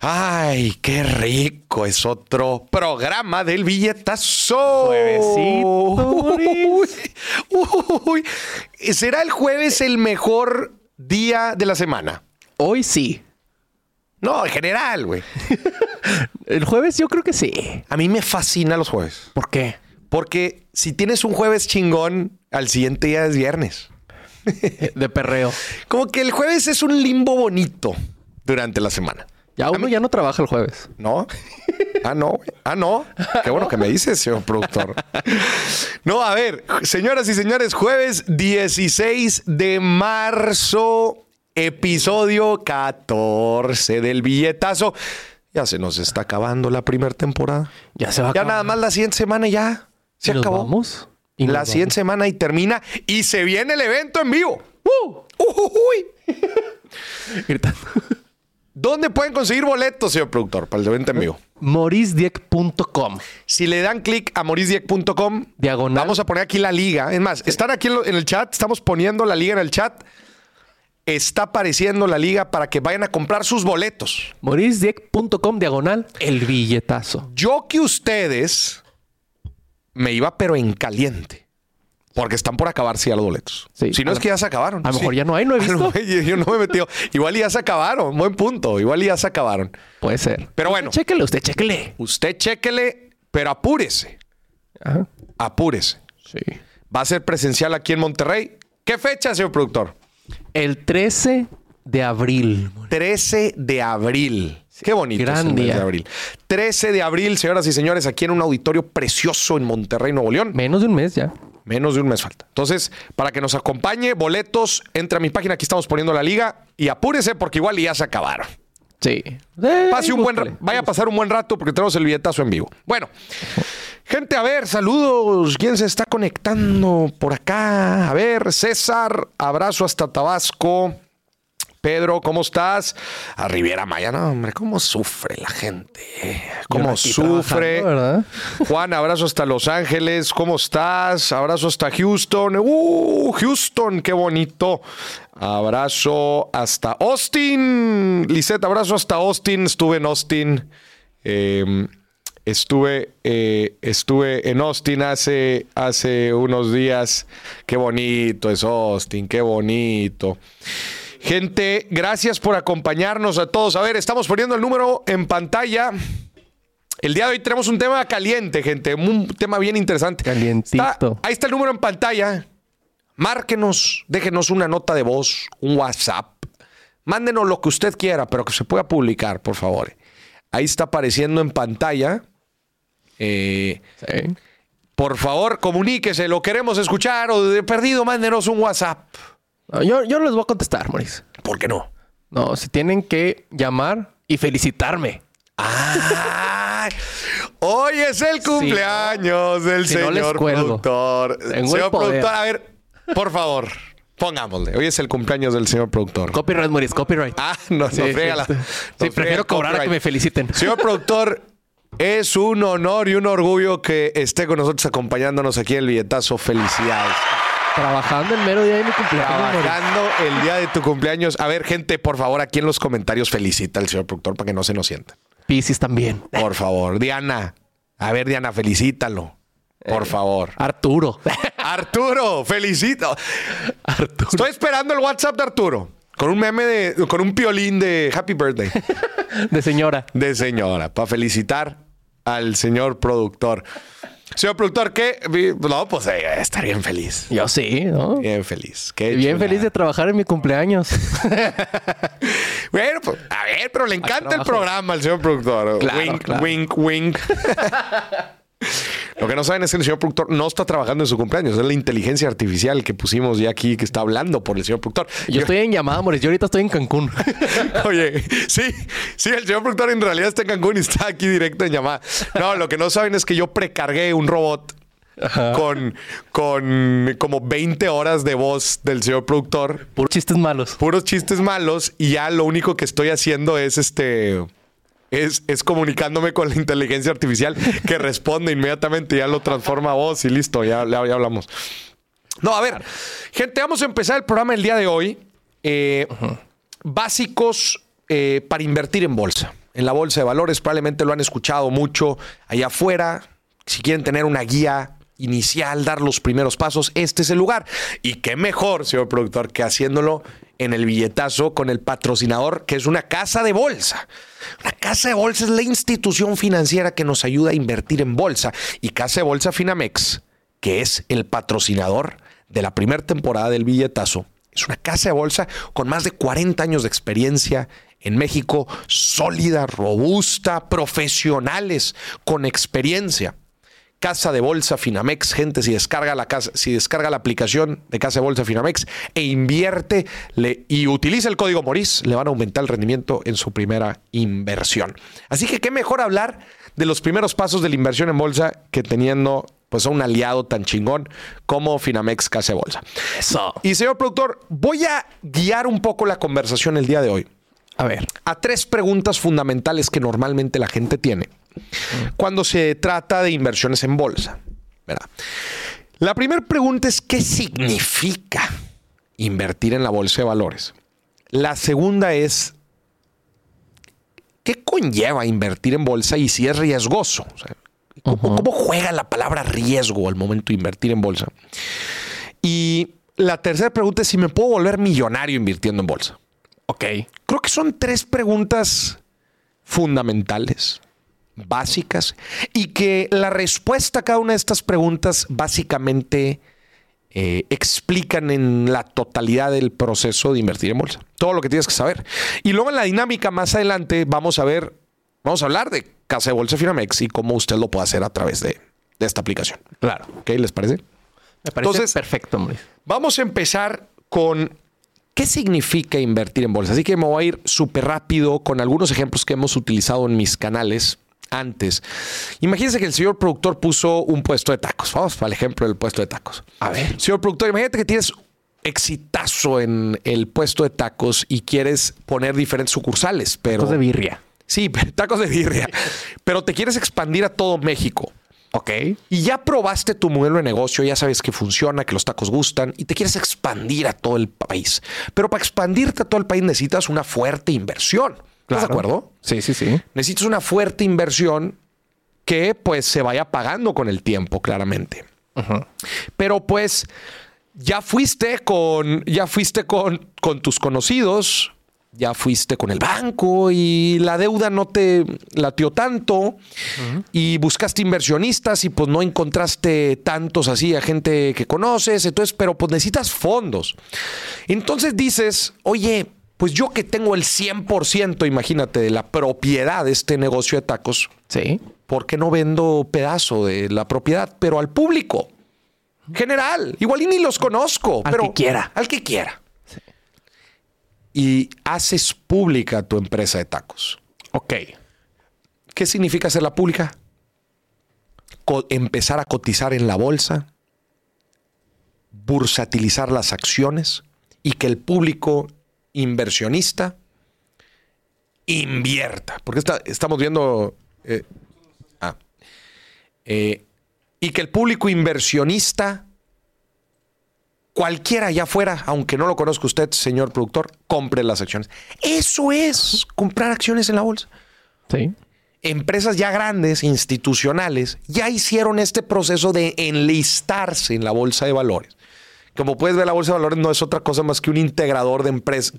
Ay, qué rico. Es otro programa del billetazo. Juevesito, Uy, uy. ¿Será el jueves el mejor día de la semana? Hoy sí. No, en general, güey. El jueves yo creo que sí. A mí me fascina los jueves. ¿Por qué? Porque si tienes un jueves chingón, al siguiente día es viernes. De perreo. Como que el jueves es un limbo bonito durante la semana. Ya uno ya no trabaja el jueves. ¿No? Ah, no. Ah, no. Qué bueno que me dices, señor productor. No, a ver, señoras y señores, jueves 16 de marzo, episodio 14 del billetazo. Ya se nos está acabando la primera temporada. Ya se va a Ya nada más la siguiente semana ya se ¿Y nos acabó. vamos? ¿Y nos La vamos? siguiente semana y termina y se viene el evento en vivo. ¡Uh! ¡Uy! Gritando. ¿Dónde pueden conseguir boletos, señor productor, para el evento en vivo? Morisdieck.com. Si le dan clic a morisdieck.com, Diagonal. vamos a poner aquí la liga. Es más, están aquí en el chat, estamos poniendo la liga en el chat. Está apareciendo la liga para que vayan a comprar sus boletos. Morisdieck.com diagonal el billetazo. Yo que ustedes me iba, pero en caliente. Porque están por acabarse ya los boletos. Sí. si no es que ya se acabaron. a lo mejor ya no hay, no he visto. Yo, yo no me he metido. Igual ya se acabaron. Buen punto. Igual ya se acabaron. Puede ser. Pero bueno. Chéquele usted, chéquele. Usted chéquele, pero apúrese. Ajá. Apúrese. Sí. Va a ser presencial aquí en Monterrey. ¿Qué fecha, señor productor? El 13 de abril. 13 de abril. Qué bonito. gran día. de abril. 13 de abril, señoras y señores, aquí en un auditorio precioso en Monterrey, Nuevo León. Menos de un mes ya. Menos de un mes falta. Entonces, para que nos acompañe, boletos, entra a mi página, aquí estamos poniendo la liga y apúrese porque igual ya se acabaron. Sí. Pase un buen vaya a pasar un buen rato porque tenemos el billetazo en vivo. Bueno, gente, a ver, saludos. ¿Quién se está conectando por acá? A ver, César, abrazo hasta Tabasco. Pedro, ¿cómo estás? A Riviera Maya, no, hombre, cómo sufre la gente. ¿Cómo sufre? Juan, abrazo hasta Los Ángeles. ¿Cómo estás? Abrazo hasta Houston. ¡Uh! Houston, qué bonito. Abrazo hasta Austin. Lisette, abrazo hasta Austin. Estuve en Austin. Eh, estuve, eh, estuve en Austin hace, hace unos días. Qué bonito es Austin, qué bonito. Gente, gracias por acompañarnos a todos. A ver, estamos poniendo el número en pantalla. El día de hoy tenemos un tema caliente, gente. Un tema bien interesante. Calientito. Está- ahí está el número en pantalla. Márquenos, déjenos una nota de voz, un WhatsApp. Mándenos lo que usted quiera, pero que se pueda publicar, por favor. Ahí está apareciendo en pantalla. Eh, Sí. por favor, comuníquese, lo queremos escuchar o de perdido, mándenos un WhatsApp. No, yo, yo no les voy a contestar, Maurice. ¿Por qué no? No, si tienen que llamar y felicitarme. ¡Ay! Hoy es el cumpleaños del si señor productor. Tengo señor productor, a ver, por favor, pongámosle. Hoy es el cumpleaños del señor productor. Copyright, Maurice, copyright. Ah, no, no, Sí, frégala. sí, No sí, friega prefiero cobrar a que me feliciten. Señor productor, es un honor y un orgullo que esté con nosotros acompañándonos aquí en el billetazo. Felicidades. Trabajando el mero día de mi cumpleaños. Trabajando el día de tu cumpleaños. A ver, gente, por favor, aquí en los comentarios felicita al señor productor para que no se nos sienta. Piscis también. Por favor, Diana. A ver, Diana, felicítalo. Por favor. Arturo. Arturo, felicito. Arturo. Estoy esperando el WhatsApp de Arturo. Con un meme de. con un piolín de Happy Birthday. De señora. de señora. Para felicitar al señor productor. Señor productor, ¿qué? No, pues eh, estar bien feliz. Yo sí, ¿no? Bien feliz. Qué Bien feliz de trabajar en mi cumpleaños. Bueno, pues, a ver, pero le encanta el programa al señor productor. Claro, wink, claro. wink, wink. Lo que no saben es que el señor productor no está trabajando en su cumpleaños. Es la inteligencia artificial que pusimos ya aquí que está hablando por el señor productor. Yo estoy en llamada, Maurice. Yo ahorita estoy en Cancún. Oye, sí, sí, el señor productor en realidad está en Cancún y está aquí directo en llamada. No, lo que no saben es que yo precargué un robot con, con como 20 horas de voz del señor productor Puros chistes malos. puros chistes malos y ya lo único que estoy haciendo es este es, es comunicándome con la inteligencia artificial que responde inmediatamente ya lo transforma a voz y listo ya, ya, ya hablamos no a ver gente vamos a empezar el programa el día de hoy Eh, básicos eh, para invertir en bolsa en la bolsa de valores. Probablemente lo han escuchado mucho allá afuera. Si quieren tener una guía inicial, dar los primeros pasos, este es el lugar. Y qué mejor, señor productor, que haciéndolo en el billetazo con el patrocinador, que es una casa de bolsa. Una casa de bolsa es la institución financiera que nos ayuda a invertir en bolsa. Y Casa de Bolsa Finamex, que es el patrocinador de la primera temporada del billetazo, es una casa de bolsa con más de 40 años de experiencia en México, sólida, robusta, profesionales, con experiencia. Casa de Bolsa Finamex, gente, si descarga la casa, si descarga la aplicación de Casa de Bolsa Finamex e invierte le, y utiliza el código Moris, le van a aumentar el rendimiento en su primera inversión. Así que qué mejor hablar de los primeros pasos de la inversión en bolsa que teniendo pues a un aliado tan chingón como Finamex Casa de Bolsa. Eso. Y señor productor, voy a guiar un poco la conversación el día de hoy A ver. a tres preguntas fundamentales que normalmente la gente tiene cuando se trata de inversiones en bolsa. ¿verdad? La primera pregunta es ¿qué significa invertir en la bolsa de valores? La segunda es ¿qué conlleva invertir en bolsa y si es riesgoso? O sea, ¿cómo, cómo juega la palabra riesgo al momento de invertir en bolsa? Y la tercera pregunta es si me puedo volver millonario invirtiendo en bolsa. Ok. Creo que son tres preguntas fundamentales, básicas, y que la respuesta a cada una de estas preguntas básicamente eh, explican en la totalidad del proceso de invertir en bolsa. Todo lo que tienes que saber. Y luego en la dinámica más adelante vamos a ver, vamos a hablar de Casa de Bolsa Finamex y cómo usted lo puede hacer a través de, de esta aplicación. Claro. ¿Ok? ¿Les parece? Me parece Entonces- perfecto, Mauricio. Vamos a empezar con qué significa invertir en bolsa. Así que me voy a ir súper rápido con algunos ejemplos que hemos utilizado en mis canales antes. Imagínense que el señor productor puso un puesto de tacos. Vamos para el ejemplo del puesto de tacos. A ver. Señor productor, imagínate que tienes exitazo en el puesto de tacos y quieres poner diferentes sucursales, pero... Tacos de birria. Sí, tacos de birria. pero te quieres expandir a todo México. Ok. Y ya probaste tu modelo de negocio, ya sabes que funciona, que los tacos gustan y te quieres expandir a todo el país. Pero para expandirte a todo el país necesitas una fuerte inversión. ¿Estás de Claro. acuerdo? Sí, sí, sí. Necesitas una fuerte inversión que pues se vaya pagando con el tiempo, claramente. Pero pues ya fuiste con, ya fuiste con, con tus conocidos, ya fuiste con el banco y la deuda no te latió tanto y buscaste inversionistas y pues no encontraste tantos así a gente que conoces, entonces, pero pues necesitas fondos. Entonces dices, oye, pues yo que tengo el 100%, imagínate, de la propiedad de este negocio de tacos, Sí. ¿por qué no vendo pedazo de la propiedad, pero al público? General, igual y ni los conozco, Al pero que quiera. Al que quiera. Y haces pública tu empresa de tacos. Ok. ¿Qué significa hacerla pública? Co- empezar a cotizar en la bolsa, bursatilizar las acciones y que el público inversionista invierta. Porque está- estamos viendo... eh, ah, eh, y que el público inversionista, cualquiera allá afuera, aunque no lo conozca usted, señor productor, compre las acciones. Eso es comprar acciones en la bolsa Sí. empresas ya grandes, institucionales, ya hicieron este proceso de enlistarse en la bolsa de valores. Como puedes ver, la bolsa de valores no es otra cosa más que un integrador de,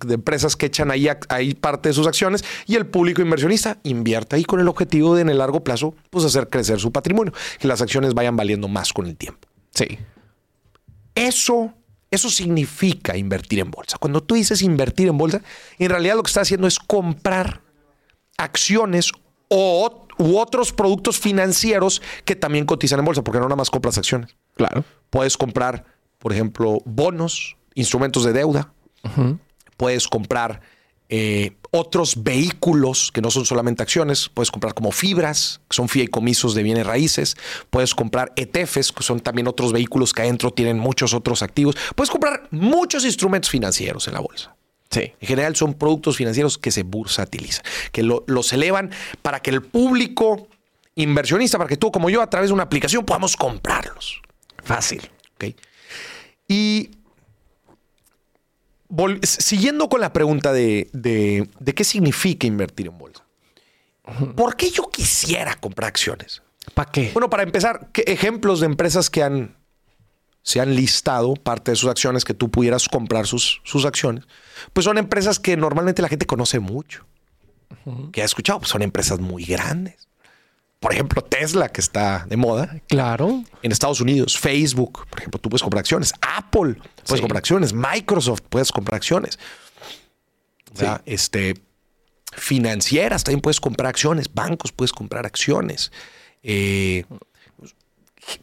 de empresas que echan ahí, ahí parte de sus acciones y el público inversionista invierte ahí con el objetivo de en el largo plazo pues hacer crecer su patrimonio, que las acciones vayan valiendo más con el tiempo. Sí. Eso, eso significa invertir en bolsa. Cuando tú dices invertir en bolsa, en realidad lo que estás haciendo es comprar acciones o, u otros productos financieros que también cotizan en bolsa, porque no nada más compras acciones. Claro. Puedes comprar, por ejemplo, bonos, instrumentos de deuda. Puedes comprar eh, otros vehículos que no son solamente acciones. Puedes comprar como fibras, que son fideicomisos de bienes raíces. Puedes comprar ETFs, que son también otros vehículos que adentro tienen muchos otros activos. Puedes comprar muchos instrumentos financieros en la bolsa. Sí. En general son productos financieros que se bursatilizan, que lo- los elevan para que el público inversionista, para que tú como yo a través de una aplicación podamos comprarlos. Fácil. ¿ok? Y siguiendo con la pregunta de, de- de qué significa invertir en bolsa. ¿Por qué yo quisiera comprar acciones? ¿Para qué? Bueno, para empezar, ¿qué ejemplos de empresas que han se han listado parte de sus acciones que tú pudieras comprar sus, sus acciones? Pues son empresas que normalmente la gente conoce mucho. Que ha escuchado, pues son empresas muy grandes. Por ejemplo, Tesla, que está de moda. Claro. En Estados Unidos, Facebook, por ejemplo, tú puedes comprar acciones. Apple, puedes Sí. comprar acciones. Microsoft, puedes comprar acciones. O sea, este, financieras, también puedes comprar acciones. Bancos, puedes comprar acciones. Eh,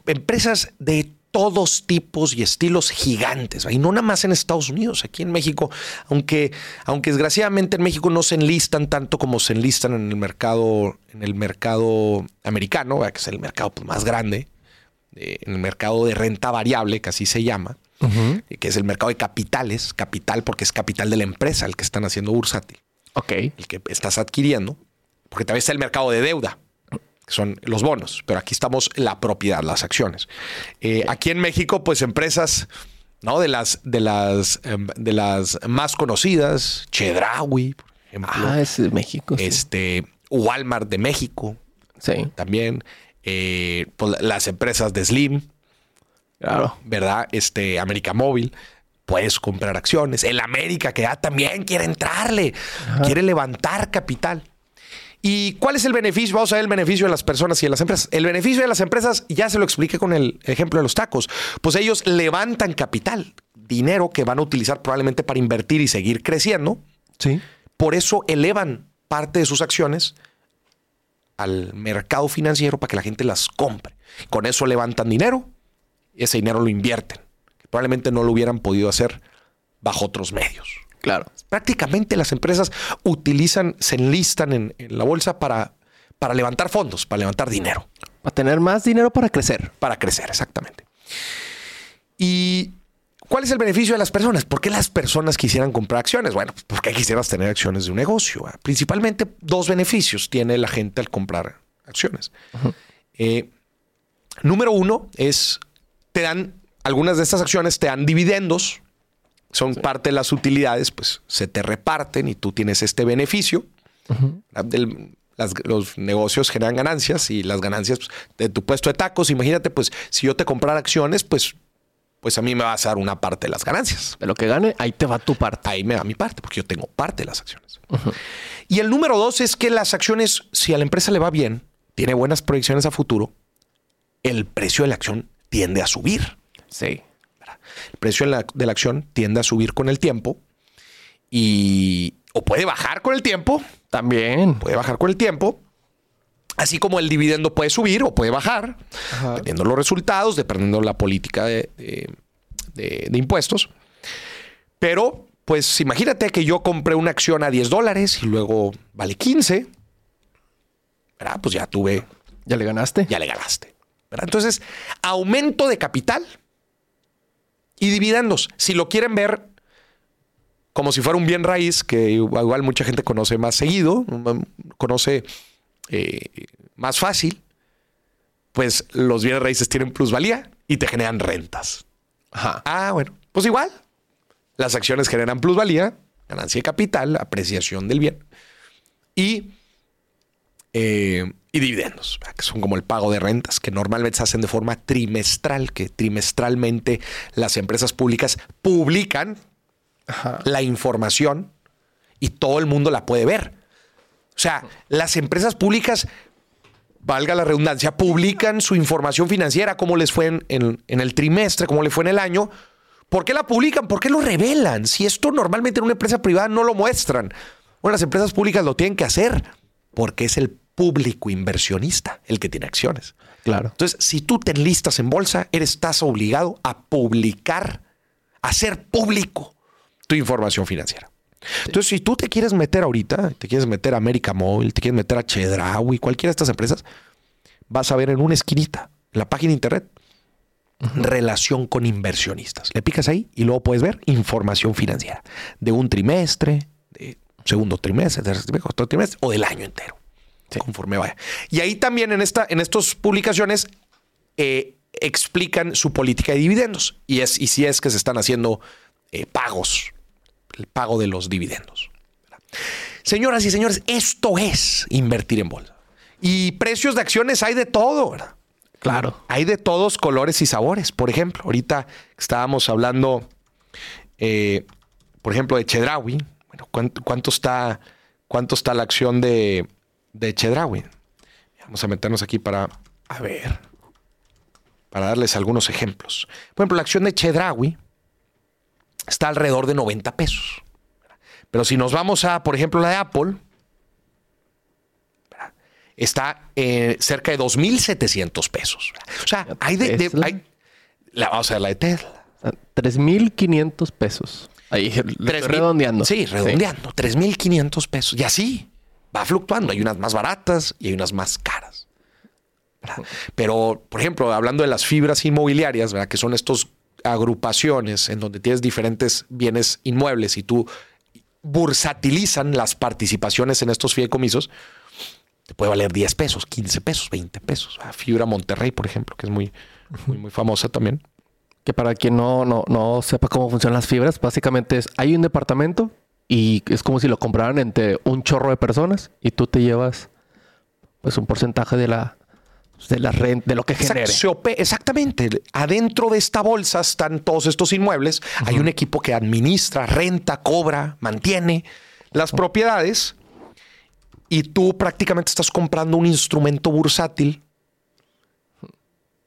empresas de todos tipos y estilos gigantes, y no nada más en Estados Unidos, aquí en México, aunque, aunque desgraciadamente en México no se enlistan tanto como se enlistan en el mercado, en el mercado americano, que es el mercado pues, más grande, eh, en el mercado de renta variable, que así se llama, eh, que es el mercado de capitales, capital porque es capital de la empresa, el que están haciendo bursátil, Ok. el que estás adquiriendo, porque también está el mercado de deuda, que son los bonos, pero aquí estamos la propiedad, las acciones. Eh, Aquí en México, pues empresas, ¿no? De las, de las, em, de las más conocidas, Chedraui, por ejemplo, Ah, es de México. sí. este, Walmart de México, Sí, también, eh, pues, las empresas de Slim, claro. ¿verdad? Este, América Móvil. Puedes comprar acciones. El América, que ya también quiere entrarle, quiere levantar capital. ¿Y cuál es el beneficio? Vamos a ver el beneficio de las personas y de las empresas. El beneficio de las empresas, ya se lo expliqué con el ejemplo de los tacos. Pues ellos levantan capital, dinero que van a utilizar probablemente para invertir y seguir creciendo. Sí. Por eso elevan parte de sus acciones al mercado financiero para que la gente las compre. Con eso levantan dinero y ese dinero lo invierten. Probablemente no lo hubieran podido hacer bajo otros medios. Claro. Prácticamente las empresas utilizan, se enlistan en, en la bolsa para, para levantar fondos, para levantar dinero, Para tener más dinero para crecer. para crecer, exactamente. ¿Y cuál es el beneficio de las personas? ¿Por qué las personas quisieran comprar acciones? Bueno, pues porque quisieras tener acciones de un negocio. ¿verdad? Principalmente dos beneficios tiene la gente al comprar acciones. Eh, número uno es, te dan, algunas de estas acciones te dan dividendos, son parte de las utilidades, pues se te reparten y tú tienes este beneficio. Las- los negocios generan ganancias y las ganancias pues, de tu puesto de tacos, imagínate, pues si yo te comprara acciones, pues, pues a mí me vas a dar una parte de las ganancias. De lo que gane, ahí te va tu parte. Ahí me da mi parte, porque yo tengo parte de las acciones. Y el número dos es que las acciones, si a la empresa le va bien, tiene buenas proyecciones a futuro, el precio de la acción tiende a subir. Sí. El precio de la, acción tiende a subir con el tiempo y o puede bajar con el tiempo, También. puede bajar con el tiempo, así como el dividendo puede subir o puede bajar, Ajá. dependiendo de los resultados, dependiendo de la política de, de- de- de impuestos. Pero, pues imagínate que yo compré una acción a 10 dólares y luego vale 15. ¿verdad? Pues ya tuve, ¿Ya le ganaste? ya le ganaste. ¿verdad? Entonces, aumento de capital y dividendos. Si lo quieren ver como si fuera un bien raíz, que igual mucha gente conoce más seguido, conoce eh, más fácil, pues los bienes raíces tienen plusvalía y te generan rentas. Ajá. Ah, bueno, pues igual. Las acciones generan plusvalía, ganancia de capital, apreciación del bien y, eh, y dividendos, que son como el pago de rentas, que normalmente se hacen de forma trimestral, que trimestralmente las empresas públicas publican Ajá. la información y todo el mundo la puede ver. O sea, las empresas públicas, valga la redundancia, publican su información financiera, cómo les fue en, en- en el trimestre, cómo les fue en el año. ¿Por qué la publican? ¿Por qué lo revelan? Si esto normalmente en una empresa privada no lo muestran. Bueno, las empresas públicas lo tienen que hacer porque es el público inversionista el que tiene acciones. Claro. Entonces, si tú te enlistas en bolsa, eres estás obligado a publicar, a hacer público tu información financiera. Entonces, si tú te quieres meter ahorita, te quieres meter a América Móvil, te quieres meter a Chedraui, cualquiera de estas empresas, vas a ver en una esquinita, en la página de internet, relación con inversionistas. Le picas ahí y luego puedes ver información financiera de un trimestre, de segundo trimestre, tercer trimestre, cuarto trimestre o del año entero, conforme vaya. Y ahí también en, esta, en estas publicaciones eh, explican su política de dividendos y, es, y si es que se están haciendo eh, pagos, el pago de los dividendos. Señoras y señores, esto es invertir en bolsa. Y precios de acciones hay de todo, ¿verdad? Claro. Hay de todos colores y sabores. Por ejemplo, ahorita estábamos hablando, eh, por ejemplo, de Chedraui. Bueno, ¿cuánto, cuánto está, cuánto está la acción de, de Chedraui? Vamos a meternos aquí para, a ver, para darles algunos ejemplos. Por ejemplo, la acción de Chedraui está alrededor de 90 pesos. Pero si nos vamos a, por ejemplo, la de Apple, está eh, cerca de 2.700 pesos. O sea, hay de... de- Tesla. hay- la, ver la de Tesla. 3.500 pesos. Ahí, le Tres estoy mil- redondeando. Sí, redondeando. 3.500 pesos. Y así va fluctuando. Hay unas más baratas y hay unas más caras. ¿verdad? Pero, por ejemplo, hablando de las fibras inmobiliarias, ¿verdad? que son estas agrupaciones en donde tienes diferentes bienes inmuebles y tú bursatilizan las participaciones en estos fideicomisos, te puede valer 10 pesos, 15 pesos, 20 pesos. ¿verdad? Fibra Monterrey, por ejemplo, que es muy, muy, muy famosa también. Que para quien no, no, no sepa cómo funcionan las fibras, básicamente es, hay un departamento y es como si lo compraran entre un chorro de personas y tú te llevas pues un porcentaje de la de la renta, de lo que genere. exactamente. Adentro de esta bolsa están todos estos inmuebles. Hay un equipo que administra, renta, cobra, mantiene las propiedades. Y tú prácticamente estás comprando un instrumento bursátil.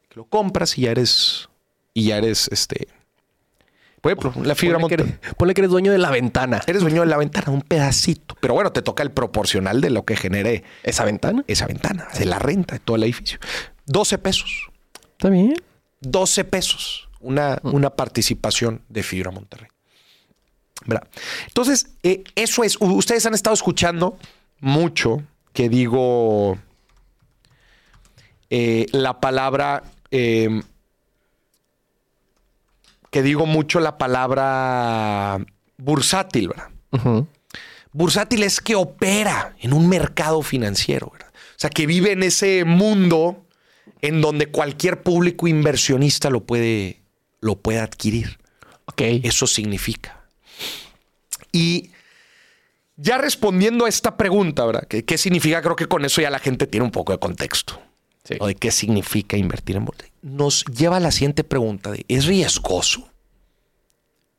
Que lo compras y ya eres. Y ya eres este. Ejemplo, la fibra Ponle que, eres, ponle que eres dueño de la ventana. Eres dueño de la ventana, un pedacito. Pero bueno, te toca el proporcional de lo que genere ¿Esa ventana? esa ventana, de la renta de todo el edificio. 12 pesos. Está bien. 12 pesos una, una participación de Fibra Monterrey. ¿Verdad? Entonces, eh, eso es. Ustedes han estado escuchando mucho que digo eh, la palabra. eh, que digo mucho la palabra bursátil, ¿verdad? Bursátil es que opera en un mercado financiero, ¿verdad? O sea, que vive en ese mundo en donde cualquier público inversionista lo puede, lo puede adquirir. Ok. Eso significa. Y ya respondiendo a esta pregunta, ¿verdad? ¿Qué, qué significa? Creo que con eso ya la gente tiene un poco de contexto. Sí. O de qué significa invertir en bolsa. Nos lleva a la siguiente pregunta de, ¿es riesgoso?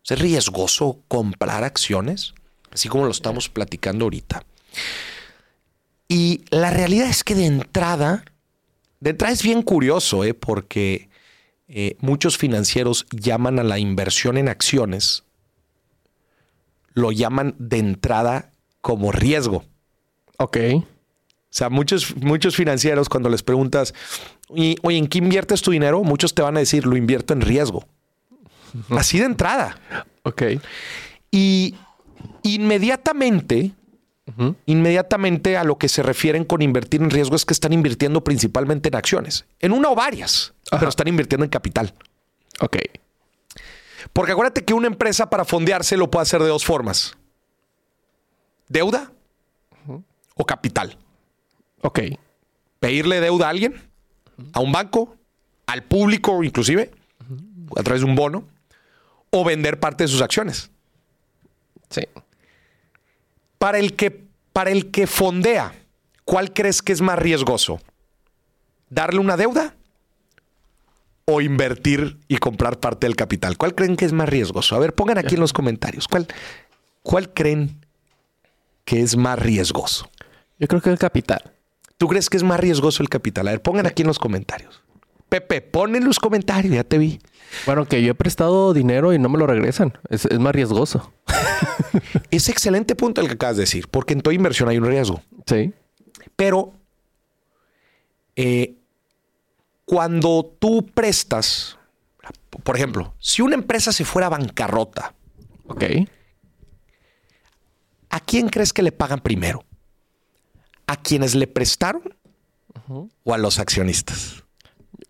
¿Es riesgoso comprar acciones? Así como lo estamos platicando ahorita. Y la realidad es que de entrada, de entrada es bien curioso, ¿eh? porque eh, muchos financieros llaman a la inversión en acciones, lo llaman de entrada como riesgo. Ok. O sea, muchos, muchos financieros cuando les preguntas, oye, oye, ¿en qué inviertes tu dinero? Muchos te van a decir, lo invierto en riesgo. Así de entrada. Ok. Y inmediatamente, inmediatamente a lo que se refieren con invertir en riesgo es que están invirtiendo principalmente en acciones, en una o varias, pero están invirtiendo en capital. Ok. Porque acuérdate que una empresa para fondearse lo puede hacer de dos formas. Deuda o capital. Ok. Pedirle deuda a alguien, a un banco, al público inclusive, a través de un bono, o vender parte de sus acciones. Sí. Para el que, para el que fondea, ¿cuál crees que es más riesgoso? ¿Darle una deuda? ¿O invertir y comprar parte del capital? ¿Cuál creen que es más riesgoso? A ver, pongan aquí en los comentarios. ¿Cuál, cuál creen que es más riesgoso? Yo creo que el capital. ¿Tú crees que es más riesgoso el capital? A ver, pongan aquí en los comentarios. Pepe, pon en los comentarios, ya te vi. Bueno, que yo he prestado dinero y no me lo regresan. Es, es más riesgoso. Es excelente punto el que acabas de decir, porque en toda inversión hay un riesgo. Sí. Pero eh, cuando tú prestas, por ejemplo, si una empresa se fuera a bancarrota, Ok. ¿a quién crees que le pagan primero? ¿A quienes le prestaron o a los accionistas?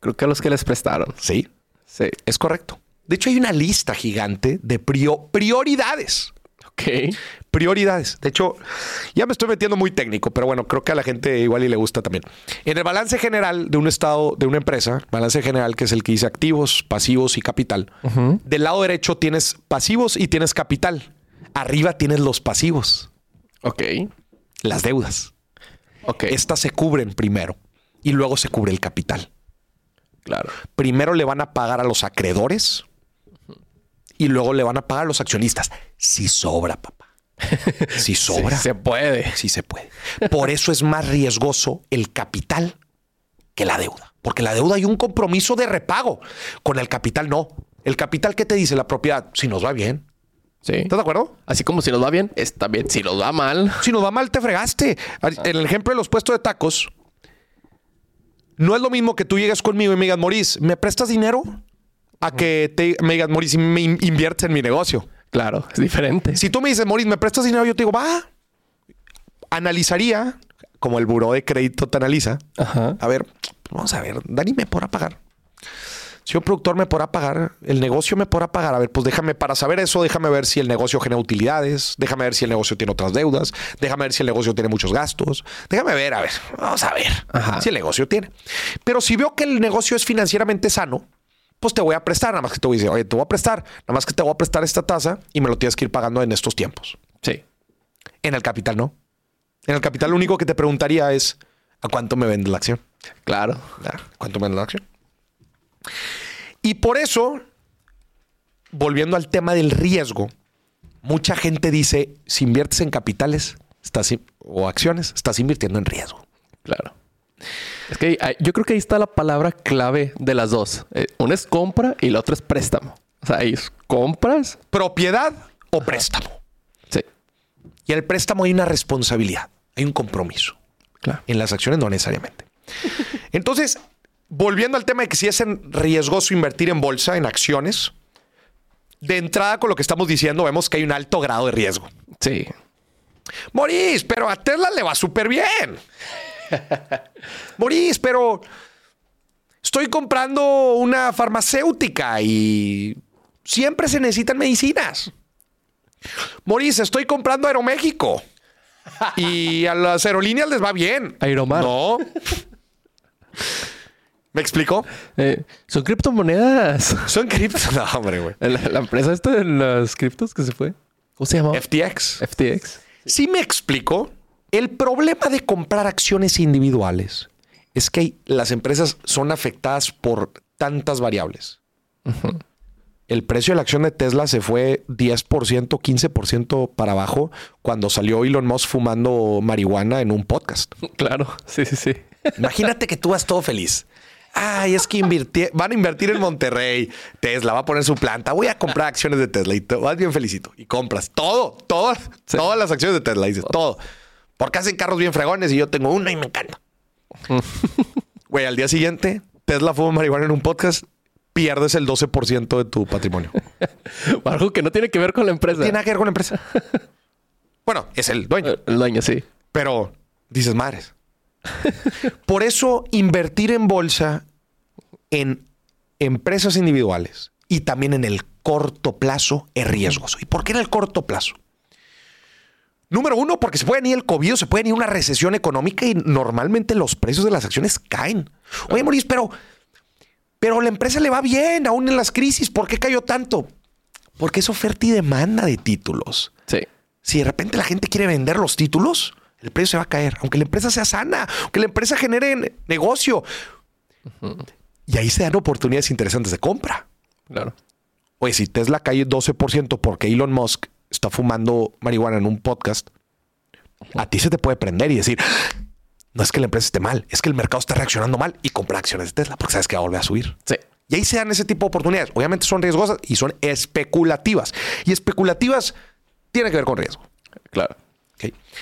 Creo que a los que les prestaron. Sí, Sí. es correcto. De hecho, hay una lista gigante de prio- prioridades. Ok. Prioridades. De hecho, ya me estoy metiendo muy técnico, pero bueno, creo que a la gente igual y le gusta también. En el balance general de un estado, de una empresa, balance general que es el que dice activos, pasivos y capital. Del lado derecho tienes pasivos y tienes capital. Arriba tienes los pasivos. Ok. Las deudas. Ok. Estas se cubren primero y luego se cubre el capital. claro. Primero le van a pagar a los acreedores y luego le van a pagar a los accionistas. Si sobra, papá. Si sobra. Sí, se puede. Sí se puede. Por eso es más riesgoso el capital que la deuda. Porque la deuda hay un compromiso de repago. Con el capital no. El capital, ¿qué te dice la propiedad? Si nos va bien. Sí. ¿Estás de acuerdo? Así como si nos va bien, está bien. Si nos va mal, Si nos va mal, te fregaste. En el ejemplo de los puestos de tacos, no es lo mismo que tú llegues conmigo y me digas, Moris, ¿me prestas dinero? A que te, me digas, Moris, me in- inviertes en mi negocio. claro, es diferente. Si tú me dices, Moris, ¿me prestas dinero? Yo te digo, va. Analizaría, como el buró de crédito te analiza. Ajá. A ver, vamos a ver, Dani me podrá pagar. Si un productor me podrá pagar, el negocio me podrá pagar. A ver, pues déjame, para saber eso, déjame ver si el negocio genera utilidades, déjame ver si el negocio tiene otras deudas, déjame ver si el negocio tiene muchos gastos, déjame ver, a ver, vamos a ver Ajá. si el negocio tiene. Pero si veo que el negocio es financieramente sano, pues te voy a prestar, nada más que te voy a decir, oye, te voy a prestar, nada más que te voy a prestar esta tasa y me lo tienes que ir pagando en estos tiempos. Sí. En el capital no. En el capital lo único que te preguntaría es, ¿a cuánto me vende la acción? Claro. ¿Cuánto me da la acción? Y por eso, volviendo al tema del riesgo, mucha gente dice, si inviertes en capitales estás o acciones, estás invirtiendo en riesgo. Claro. Es que yo creo que ahí está la palabra clave de las dos. Eh, una es compra y la otra es préstamo. O sea, ahí es compras. Propiedad o préstamo. Sí. Y en el préstamo hay una responsabilidad, hay un compromiso. Claro. En las acciones no necesariamente. Entonces, volviendo al tema de que si es riesgoso invertir en bolsa, en acciones, de entrada con lo que estamos diciendo vemos que hay un alto grado de riesgo. Sí. Morís, pero a Tesla le va súper bien. Morís, pero estoy comprando una farmacéutica y siempre se necesitan medicinas. Morís, estoy comprando Aeroméxico y a las aerolíneas les va bien. Aeromar. No. ¿Me explico? Eh, son criptomonedas. Son criptos. No, hombre, güey. La, la empresa esta de las criptos que se fue. ¿Cómo se llama? FTX. FTX. Si me explico, el problema de comprar acciones individuales es que las empresas son afectadas por tantas variables. El precio de la acción de Tesla se fue 10%, 15% para abajo cuando salió Elon Musk fumando marihuana en un podcast. Claro. Sí, sí, sí. Imagínate que tú vas todo feliz. Ay, es que invirti- van a invertir en Monterrey. Tesla va a poner su planta. Voy a comprar acciones de Tesla y te vas bien felicito. Y compras todo, todo, Sí. todas las acciones de Tesla. Dices todo. Porque hacen carros bien fregones y yo tengo uno y me encanta. Güey, al día siguiente, Tesla fuma marihuana en un podcast. Pierdes el 12% de tu patrimonio. Algo que no tiene que ver con la empresa. Tiene nada que ver con la empresa. Bueno, es el dueño. El dueño, sí. Pero dices madres. Por eso invertir en bolsa en empresas individuales y también en el corto plazo es riesgoso. ¿Y por qué en el corto plazo? Número uno, porque se puede ir el COVID, se puede ir una recesión económica y normalmente los precios de las acciones caen. Oye, Maurice, pero, pero la empresa le va bien, aún en las crisis. ¿Por qué cayó tanto? Porque es oferta y demanda de títulos. Sí. Si de repente la gente quiere vender los títulos, el precio se va a caer. Aunque la empresa sea sana, aunque la empresa genere ne- negocio. Y ahí se dan oportunidades interesantes de compra. Claro. Oye, si Tesla cae 12% porque Elon Musk está fumando marihuana en un podcast, a ti se te puede prender y decir, no es que la empresa esté mal, es que el mercado está reaccionando mal y compra acciones de Tesla porque sabes que va a volver a subir. Sí. Y ahí se dan ese tipo de oportunidades. Obviamente son riesgosas y son especulativas. Y especulativas tiene que ver con riesgo. Claro.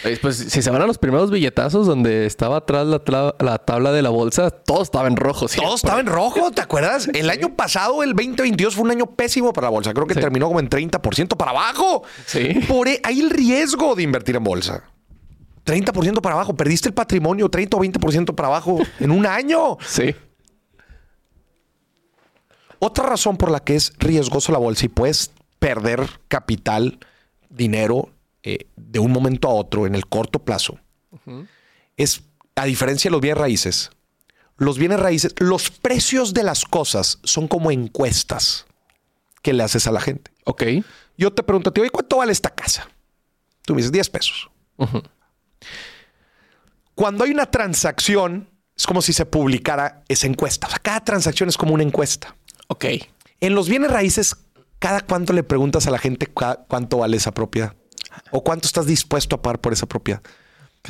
Oye, Pues si se van a los primeros billetazos donde estaba atrás la, tabla de la bolsa, todo estaba en rojo. siempre. Todo estaba en rojo, ¿te acuerdas? El año pasado, el 2022, fue un año pésimo para la bolsa. Creo que Sí. terminó como en 30% para abajo. Sí. Por e- hay el riesgo de invertir en bolsa. 30% para abajo. Perdiste el patrimonio 30 o 20% para abajo en un año. Sí. Otra razón por la que es riesgoso la bolsa y puedes perder capital, dinero eh, de un momento a otro en el corto plazo es, a diferencia de los bienes raíces, los bienes raíces, los precios de las cosas son como encuestas que le haces a la gente. Ok. Yo te pregunto a ti, oye, ¿cuánto vale esta casa? Tú me dices 10 pesos. Cuando hay una transacción, es como si se publicara esa encuesta. O sea, cada transacción es como una encuesta. Ok. En los bienes raíces, cada cuánto le preguntas a la gente cuánto vale esa propiedad o cuánto estás dispuesto a pagar por esa propiedad.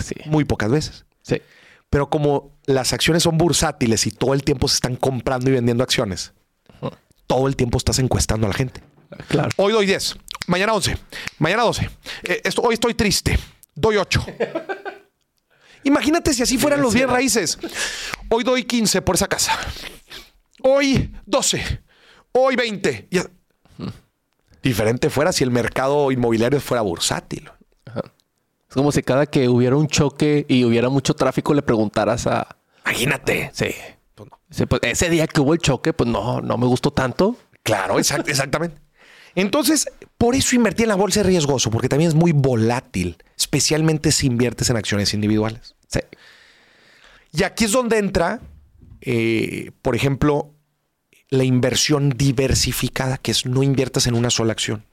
Sí. Muy pocas veces. Sí. Pero como las acciones son bursátiles y todo el tiempo se están comprando y vendiendo acciones, todo el tiempo estás encuestando a la gente. Claro. Hoy doy 10, mañana 11, mañana 12. Eh, esto, hoy estoy triste, doy 8. Imagínate si así fueran los bienes raíces. Hoy doy 15 por esa casa. Hoy 12. Hoy 20. Diferente fuera si el mercado inmobiliario fuera bursátil. Es como si cada que hubiera un choque y hubiera mucho tráfico le preguntaras a... Imagínate. Sí. Sí, pues, ese día que hubo el choque, pues no, no me gustó tanto. Claro, exact- exactamente. Entonces, por eso invertir en la bolsa es riesgoso, porque también es muy volátil, especialmente si inviertes en acciones individuales. Sí. Y aquí es donde entra, eh, por ejemplo, la inversión diversificada, que es no inviertas en una sola acción.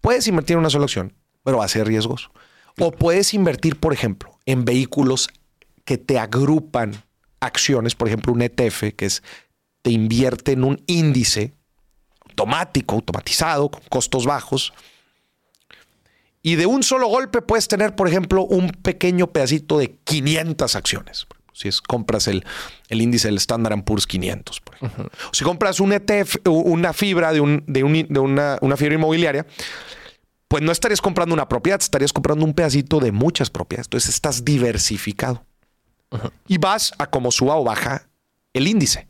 Puedes invertir en una sola acción, pero va a ser riesgoso. O puedes invertir, por ejemplo, en vehículos que te agrupan acciones, por ejemplo, un ETF, que es te invierte en un índice automático, automatizado, con costos bajos. Y de un solo golpe puedes tener, por ejemplo, un pequeño pedacito de 500 acciones. Si es, compras el, el índice del Standard Poor's 500, por ejemplo. O si compras un ETF, una fibra de, un, de, un- de una, una fibra inmobiliaria, pues no estarías comprando una propiedad, estarías comprando un pedacito de muchas propiedades. Entonces estás diversificado. Y vas a como suba o baja el índice.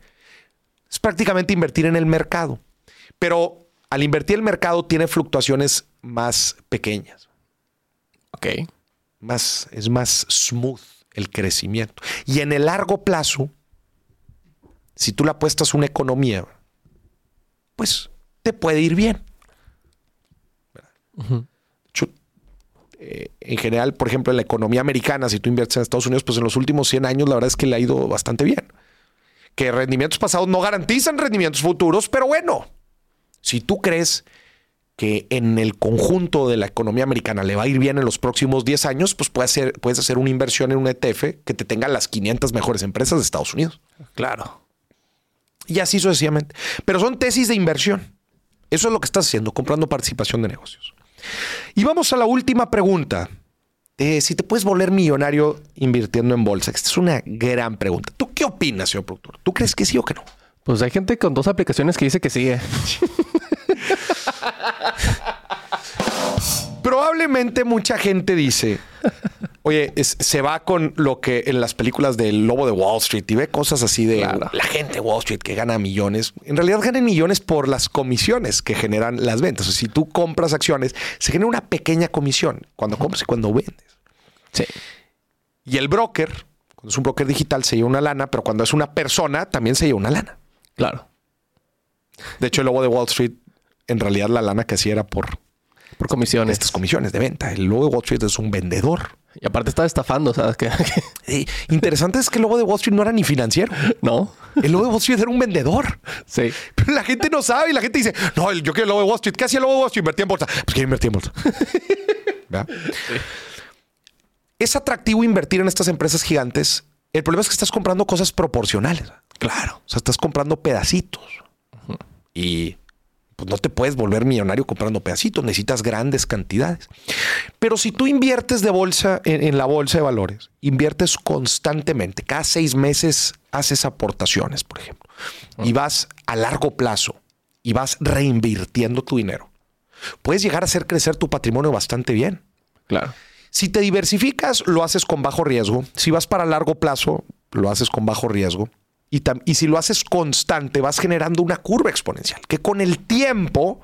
Es prácticamente invertir en el mercado. Pero al invertir el mercado tiene fluctuaciones más pequeñas. Ok. Más, es más smooth el crecimiento. Y en el largo plazo, si tú le apuestas una economía, pues te puede ir bien. Eh, en general, por ejemplo, en la economía americana, si tú inviertes en Estados Unidos, pues en los últimos 100 años la verdad es que le ha ido bastante bien. Que rendimientos pasados no garantizan rendimientos futuros, pero bueno, si tú crees que en el conjunto de la economía americana le va a ir bien en los próximos 10 años, pues puedes hacer, puedes hacer una inversión en un ETF que te tenga las 500 mejores empresas de Estados Unidos. Claro. Y así sucesivamente. Pero son tesis de inversión. Eso es lo que estás haciendo, comprando participación de negocios. Y vamos a la última pregunta. Eh, si te puedes volver millonario invirtiendo en bolsa. Esta es una gran pregunta. ¿Tú qué opinas, señor productor? ¿Tú crees que sí o que no? Pues hay gente con dos aplicaciones que dice que sí. eh. Probablemente mucha gente dice, oye, es- se va con lo que en las películas del Lobo de Wall Street y ve cosas así de Claro. la gente de Wall Street que gana millones. En realidad ganan millones por las comisiones que generan las ventas. O sea, si tú compras acciones, se genera una pequeña comisión cuando compras y cuando vendes. Sí. Y el broker, cuando es un broker digital, se lleva una lana, pero cuando es una persona, también se lleva una lana. Claro. De hecho, el Lobo de Wall Street, en realidad la lana que hacía era por Por comisiones. estas comisiones de venta. El Lobo de Wall Street es un vendedor. Y aparte estaba estafando, ¿sabes? Que, Eh, interesante es que el lobo de Wall Street no era ni financiero. no. El lobo de Wall Street era un vendedor. Sí. Pero la gente no sabe y la gente dice, no, yo quiero el lobo de Wall Street. ¿Qué hacía el lobo de Wall Street? Invertía en bolsa. Pues quiero invertir en bolsa. ¿Verdad? Es atractivo invertir en estas empresas gigantes. El problema es que estás comprando cosas proporcionales. Claro. O sea, estás comprando pedacitos. Y pues no te puedes volver millonario comprando pedacitos. Necesitas grandes cantidades. Pero si tú inviertes de bolsa en, en la bolsa de valores, inviertes constantemente, cada seis meses haces aportaciones, por ejemplo, y vas a largo plazo y vas reinvirtiendo tu dinero, puedes llegar a hacer crecer tu patrimonio bastante bien. Claro. Si te diversificas, lo haces con bajo riesgo. Si vas para largo plazo, lo haces con bajo riesgo. Y, si lo haces constante, vas generando una curva exponencial, que con el tiempo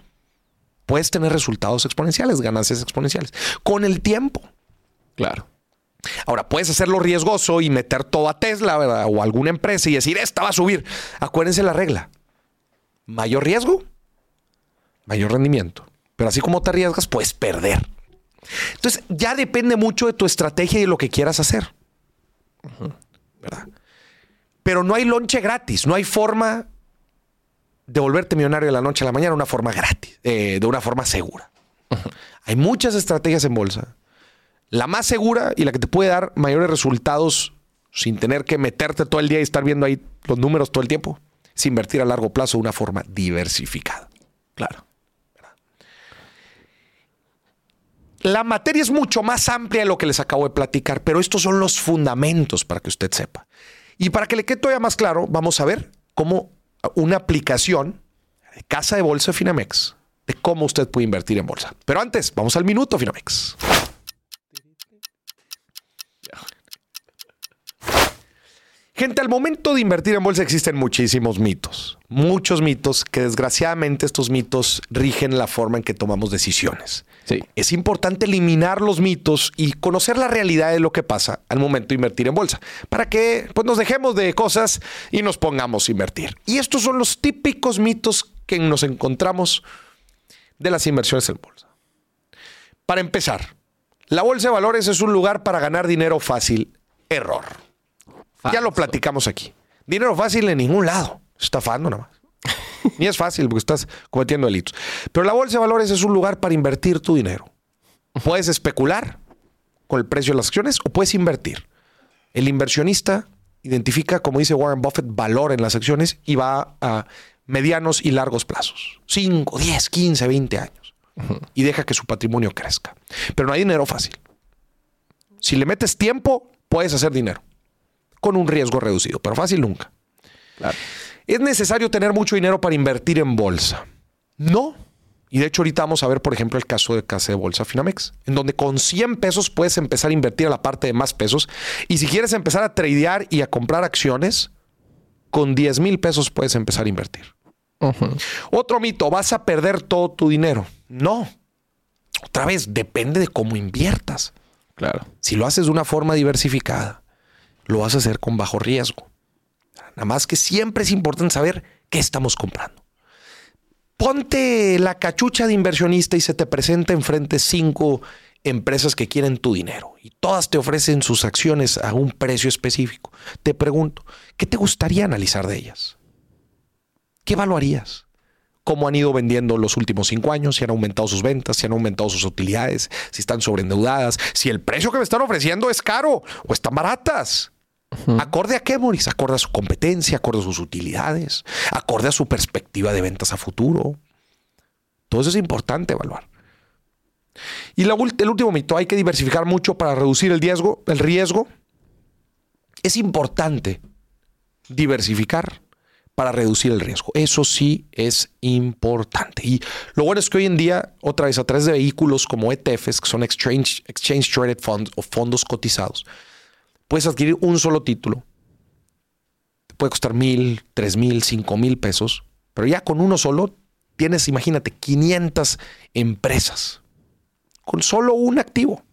puedes tener resultados exponenciales, ganancias exponenciales. Con el tiempo. Claro. Ahora, puedes hacerlo riesgoso y meter todo a Tesla ¿verdad? o a alguna empresa y decir, esta va a subir. Acuérdense la regla. Mayor riesgo, mayor rendimiento. Pero así como te arriesgas, puedes perder. Entonces, ya depende mucho de tu estrategia y de lo que quieras hacer. ¿Verdad? Pero no hay lonche gratis, no hay forma de volverte millonario de la noche a la mañana de una forma gratis, eh, de una forma segura. Hay muchas estrategias en bolsa La más segura y la que te puede dar mayores resultados sin tener que meterte todo el día y estar viendo ahí los números todo el tiempo es invertir a largo plazo de una forma diversificada. Claro. La materia es mucho más amplia de lo que les acabo de platicar, pero estos son los fundamentos para que usted sepa. Y para que le quede todavía más claro, vamos a ver cómo una aplicación de casa de bolsa Finamex, de cómo usted puede invertir en bolsa. Pero antes, vamos al minuto Finamex. Gente, al momento de invertir en bolsa existen muchísimos mitos. Muchos mitos que desgraciadamente estos mitos rigen la forma en que tomamos decisiones. Sí. Es importante eliminar los mitos y conocer la realidad de lo que pasa al momento de invertir en bolsa, para que pues, nos dejemos de cosas y nos pongamos a invertir. Y estos son los típicos mitos que nos encontramos de las inversiones en bolsa. Para empezar, la bolsa de valores es un lugar para ganar dinero fácil. Error. Ya lo platicamos aquí. Dinero fácil en ningún lado. Estafando nada más. Ni es fácil porque estás cometiendo delitos. Pero la bolsa de valores es un lugar para invertir tu dinero. Puedes especular con el precio de las acciones o puedes invertir. El inversionista identifica, como dice Warren Buffett, valor en las acciones y va a medianos y largos plazos. 5, 10, 15, 20 años. Y deja que su patrimonio crezca. Pero no hay dinero fácil. Si le metes tiempo, puedes hacer dinero con un riesgo reducido, pero fácil nunca. Claro. ¿Es necesario tener mucho dinero para invertir en bolsa? No. Y de hecho ahorita vamos a ver, por ejemplo, el caso de casa de bolsa Finamex, en donde con 100 pesos puedes empezar a invertir a la parte de más pesos. Y si quieres empezar a tradear y a comprar acciones, con 10 mil pesos puedes empezar a invertir. Otro mito, vas a perder todo tu dinero. No. Otra vez, depende de cómo inviertas. Claro. Si lo haces de una forma diversificada, lo vas a hacer con bajo riesgo. Nada más que siempre es importante saber qué estamos comprando. Ponte la cachucha de inversionista y se te presenta enfrente cinco empresas que quieren tu dinero y todas te ofrecen sus acciones a un precio específico. Te pregunto, ¿qué te gustaría analizar de ellas? ¿Qué evaluarías? ¿Cómo han ido vendiendo los últimos cinco años? ¿Si han aumentado sus ventas? ¿Si han aumentado sus utilidades? ¿Si están sobreendeudadas? ¿Si el precio que me están ofreciendo es caro o están baratas? ¿Acorde a qué, Moris? ¿Acorde a su competencia? ¿Acorde a sus utilidades? ¿Acorde a su perspectiva de ventas a futuro? Todo eso es importante evaluar. Y el último mito, hay que diversificar mucho para reducir el riesgo. El riesgo es importante diversificar para reducir el riesgo. Eso sí es importante. Y lo bueno es que hoy en día, otra vez a través de vehículos como ETFs, que son Exchange, exchange Traded Funds o fondos cotizados, puedes adquirir un solo título. Te puede costar mil, tres mil, cinco mil pesos, pero ya con uno solo tienes, imagínate, 500 empresas con solo un activo.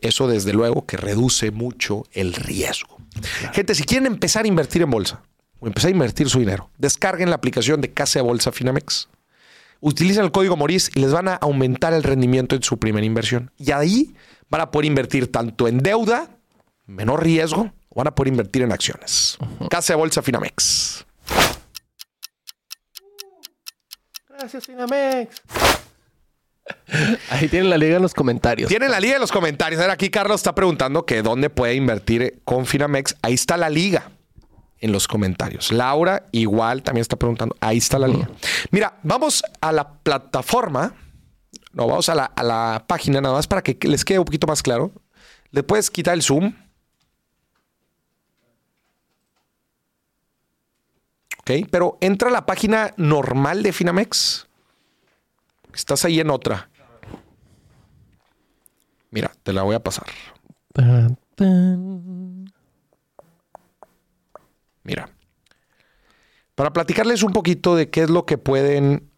Eso desde luego que reduce mucho el riesgo. Gente, si quieren empezar a invertir en bolsa o empezar a invertir su dinero, descarguen la aplicación de Casa de Bolsa Finamex. Utilicen el código Moris y les van a aumentar el rendimiento en su primera inversión. Y ahí van a poder invertir tanto en deuda, menor riesgo, van a poder invertir en acciones. Casa de Bolsa Finamex. Gracias, Finamex. Ahí tienen la liga en los comentarios. Tienen la liga en los comentarios. A ver, aquí Carlos está preguntando que dónde puede invertir con Finamex. Ahí está la liga en los comentarios. Laura igual también está preguntando. Ahí está la liga. Mira, vamos a la plataforma. No, vamos a la, a la página nada más para que les quede un poquito más claro. Le puedes quitar el zoom. Ok, pero entra a la página normal de Finamex. Estás ahí en otra. Mira, te la voy a pasar. Mira. Para platicarles un poquito de qué es lo que pueden.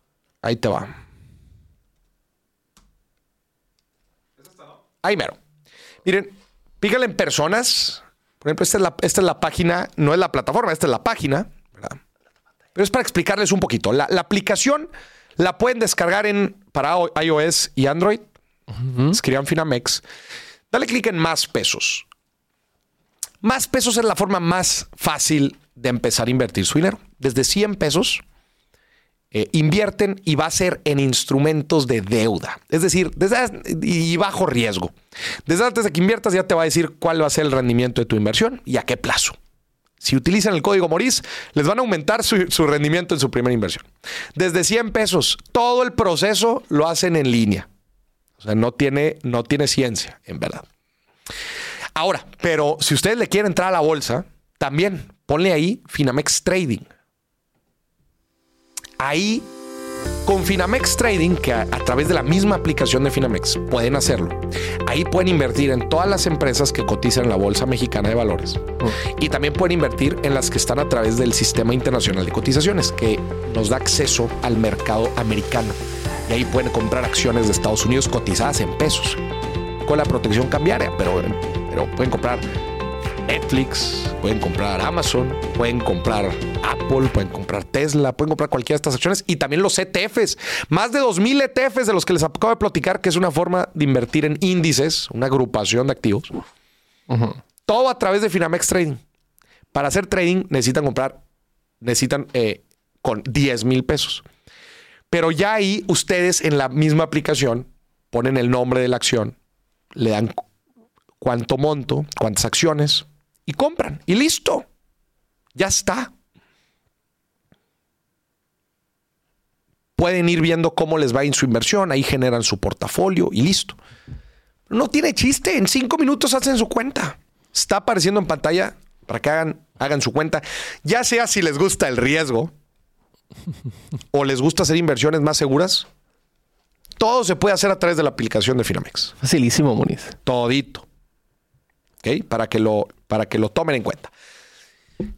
Ahí te va. Ahí mero. Miren, pícale en personas. Por ejemplo, esta es, la, esta es la página, no es la plataforma, esta es la página. ¿verdad? Pero es para explicarles un poquito. La, la aplicación la pueden descargar en para iOS y Android. Escriban Finamex. Dale clic en más pesos. Más pesos es la forma más fácil de empezar a invertir su dinero. Desde 100 pesos eh, invierten y va a ser en instrumentos de deuda. Es decir, desde, y bajo riesgo. Desde antes de que inviertas ya te va a decir cuál va a ser el rendimiento de tu inversión y a qué plazo. Si utilizan el código Moris, les van a aumentar su, rendimiento en su primera inversión. Desde 100 pesos, todo el proceso lo hacen en línea. O sea, no tiene, no tiene ciencia, en verdad. Ahora, pero si ustedes le quieren entrar a la bolsa, también ponle ahí Finamex Trading. Ahí, con Finamex Trading, que a, a, través de la misma aplicación de Finamex pueden hacerlo, ahí pueden invertir en todas las empresas que cotizan en la Bolsa Mexicana de Valores. Y también pueden invertir en las que están a través del Sistema Internacional de Cotizaciones, que nos da acceso al mercado americano. Y ahí pueden comprar acciones de Estados Unidos cotizadas en pesos, con la protección cambiaria, pero, pero pueden comprar Netflix, pueden comprar Amazon, pueden comprar Apple, pueden comprar Tesla, pueden comprar cualquiera de estas acciones y también los ETFs. Más de 2.000 ETFs de los que les acabo de platicar, que es una forma de invertir en índices, una agrupación de activos. Uh -huh. Todo a través de Finamex Trading. Para hacer trading necesitan comprar, necesitan eh, con 10 mil pesos. Pero ya ahí ustedes en la misma aplicación ponen el nombre de la acción, le dan cuánto monto, cuántas acciones y compran. Y listo. Ya está. Pueden ir viendo cómo les va en su inversión, ahí generan su portafolio y listo. No tiene chiste, en cinco minutos hacen su cuenta. Está apareciendo en pantalla para que hagan, hagan su cuenta, ya sea si les gusta el riesgo o les gusta hacer inversiones más seguras. Todo se puede hacer a través de la aplicación de Finamex. Facilísimo, Muniz. Todito. Para que lo, para que lo tomen en cuenta.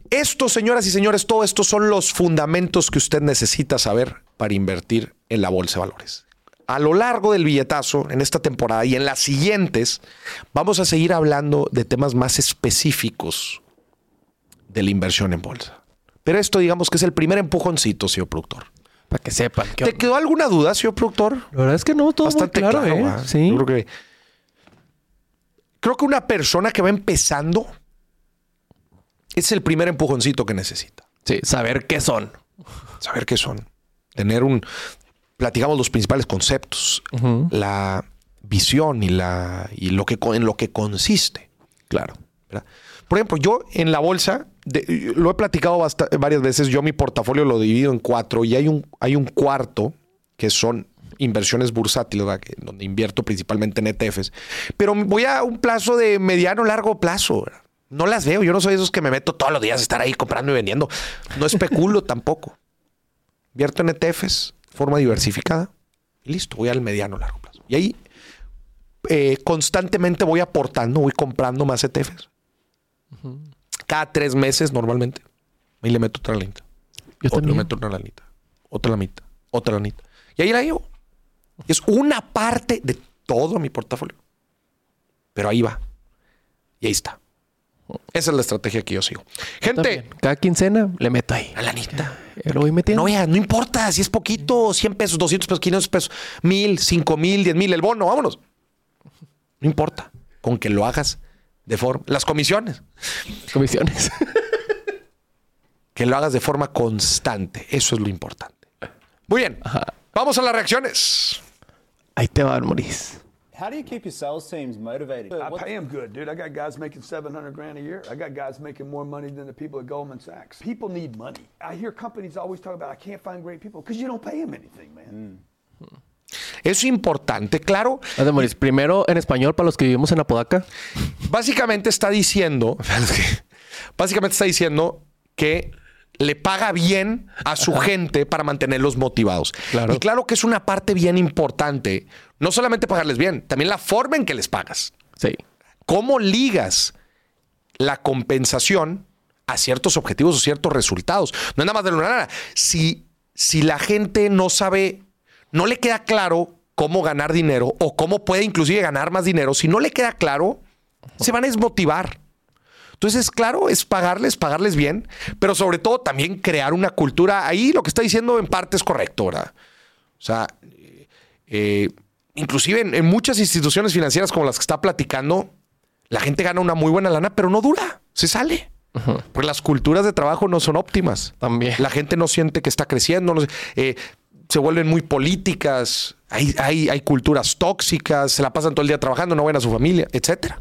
Esto, señoras y señores, todo esto son los fundamentos que usted necesita saber para invertir en la bolsa de valores. A lo largo del billetazo, en esta temporada y en las siguientes, vamos a seguir hablando de temas más específicos de la inversión en bolsa. Pero esto, digamos que es el primer empujoncito, señor productor. Para que sepan. ¿Te quedó alguna duda, señor productor? La verdad es que no, todo Bastante muy claro, claro ¿eh? Sí. Yo creo que creo que una persona que va empezando es el primer empujoncito que necesita. Sí, saber qué son. Saber qué son. Tener un. Platicamos los principales conceptos, uh -huh. la visión y, la, y lo que, en lo que consiste. Claro. ¿verdad? Por ejemplo, yo en la bolsa, de, lo he platicado varias veces, yo mi portafolio lo divido en cuatro y hay un, hay un cuarto que son inversiones bursátiles, ¿verdad? donde invierto principalmente en ETFs, pero voy a un plazo de mediano largo plazo. ¿verdad? No las veo, yo no soy de esos que me meto todos los días a estar ahí comprando y vendiendo. No especulo tampoco. Invierto en ETFs, forma diversificada y listo, voy al mediano largo plazo. Y ahí eh, constantemente voy aportando, voy comprando más ETFs. Uh -huh. Cada tres meses normalmente. Y le meto otra lanita. Yo o le meto una lanita. Otra lanita. Otra lanita. Y ahí la llevo. Es una parte de todo mi portafolio. Pero ahí va. Y ahí está. Esa es la estrategia que yo sigo. Gente. Cada quincena le meto ahí. A lanita. Ya lo voy metiendo. No, ya, no importa si es poquito, 100 pesos, 200 pesos, 500 pesos, 1000, 5000, 10 mil, el bono, vámonos. No importa. Con que lo hagas de forma. Las comisiones. Comisiones. que lo hagas de forma constante. Eso es lo importante. Muy bien. Ajá. Vamos a las reacciones. Ahí te van, Maurice. How do you keep your sales teams motivated? I pay them good, dude. I got guys making 700 grand a year. I got guys making more money than the people at Goldman Sachs. People need money. I hear companies always talk about I can't find great people because you don't pay them anything, man. Mm. Es importante, claro. Maurice, primero en español para los que vivimos en Apodaca. Básicamente está diciendo, básicamente está diciendo que le paga bien a su Ajá. gente para mantenerlos motivados. Claro. Y claro que es una parte bien importante. No solamente pagarles bien, también la forma en que les pagas. Sí. ¿Cómo ligas la compensación a ciertos objetivos o ciertos resultados? No es nada más de lo nada. Si, si la gente no sabe, no le queda claro cómo ganar dinero o cómo puede inclusive ganar más dinero, si no le queda claro, se van a desmotivar. Entonces, claro, es pagarles, pagarles bien, pero sobre todo también crear una cultura. Ahí lo que está diciendo en parte es correcto, ¿verdad? O sea, eh, inclusive en, en, muchas instituciones financieras como las que está platicando, la gente gana una muy buena lana, pero no dura, se sale. Porque las culturas de trabajo no son óptimas. También. La gente no siente que está creciendo, no- eh, se vuelven muy políticas, hay, hay, hay culturas tóxicas, se la pasan todo el día trabajando, no ven a su familia, etcétera.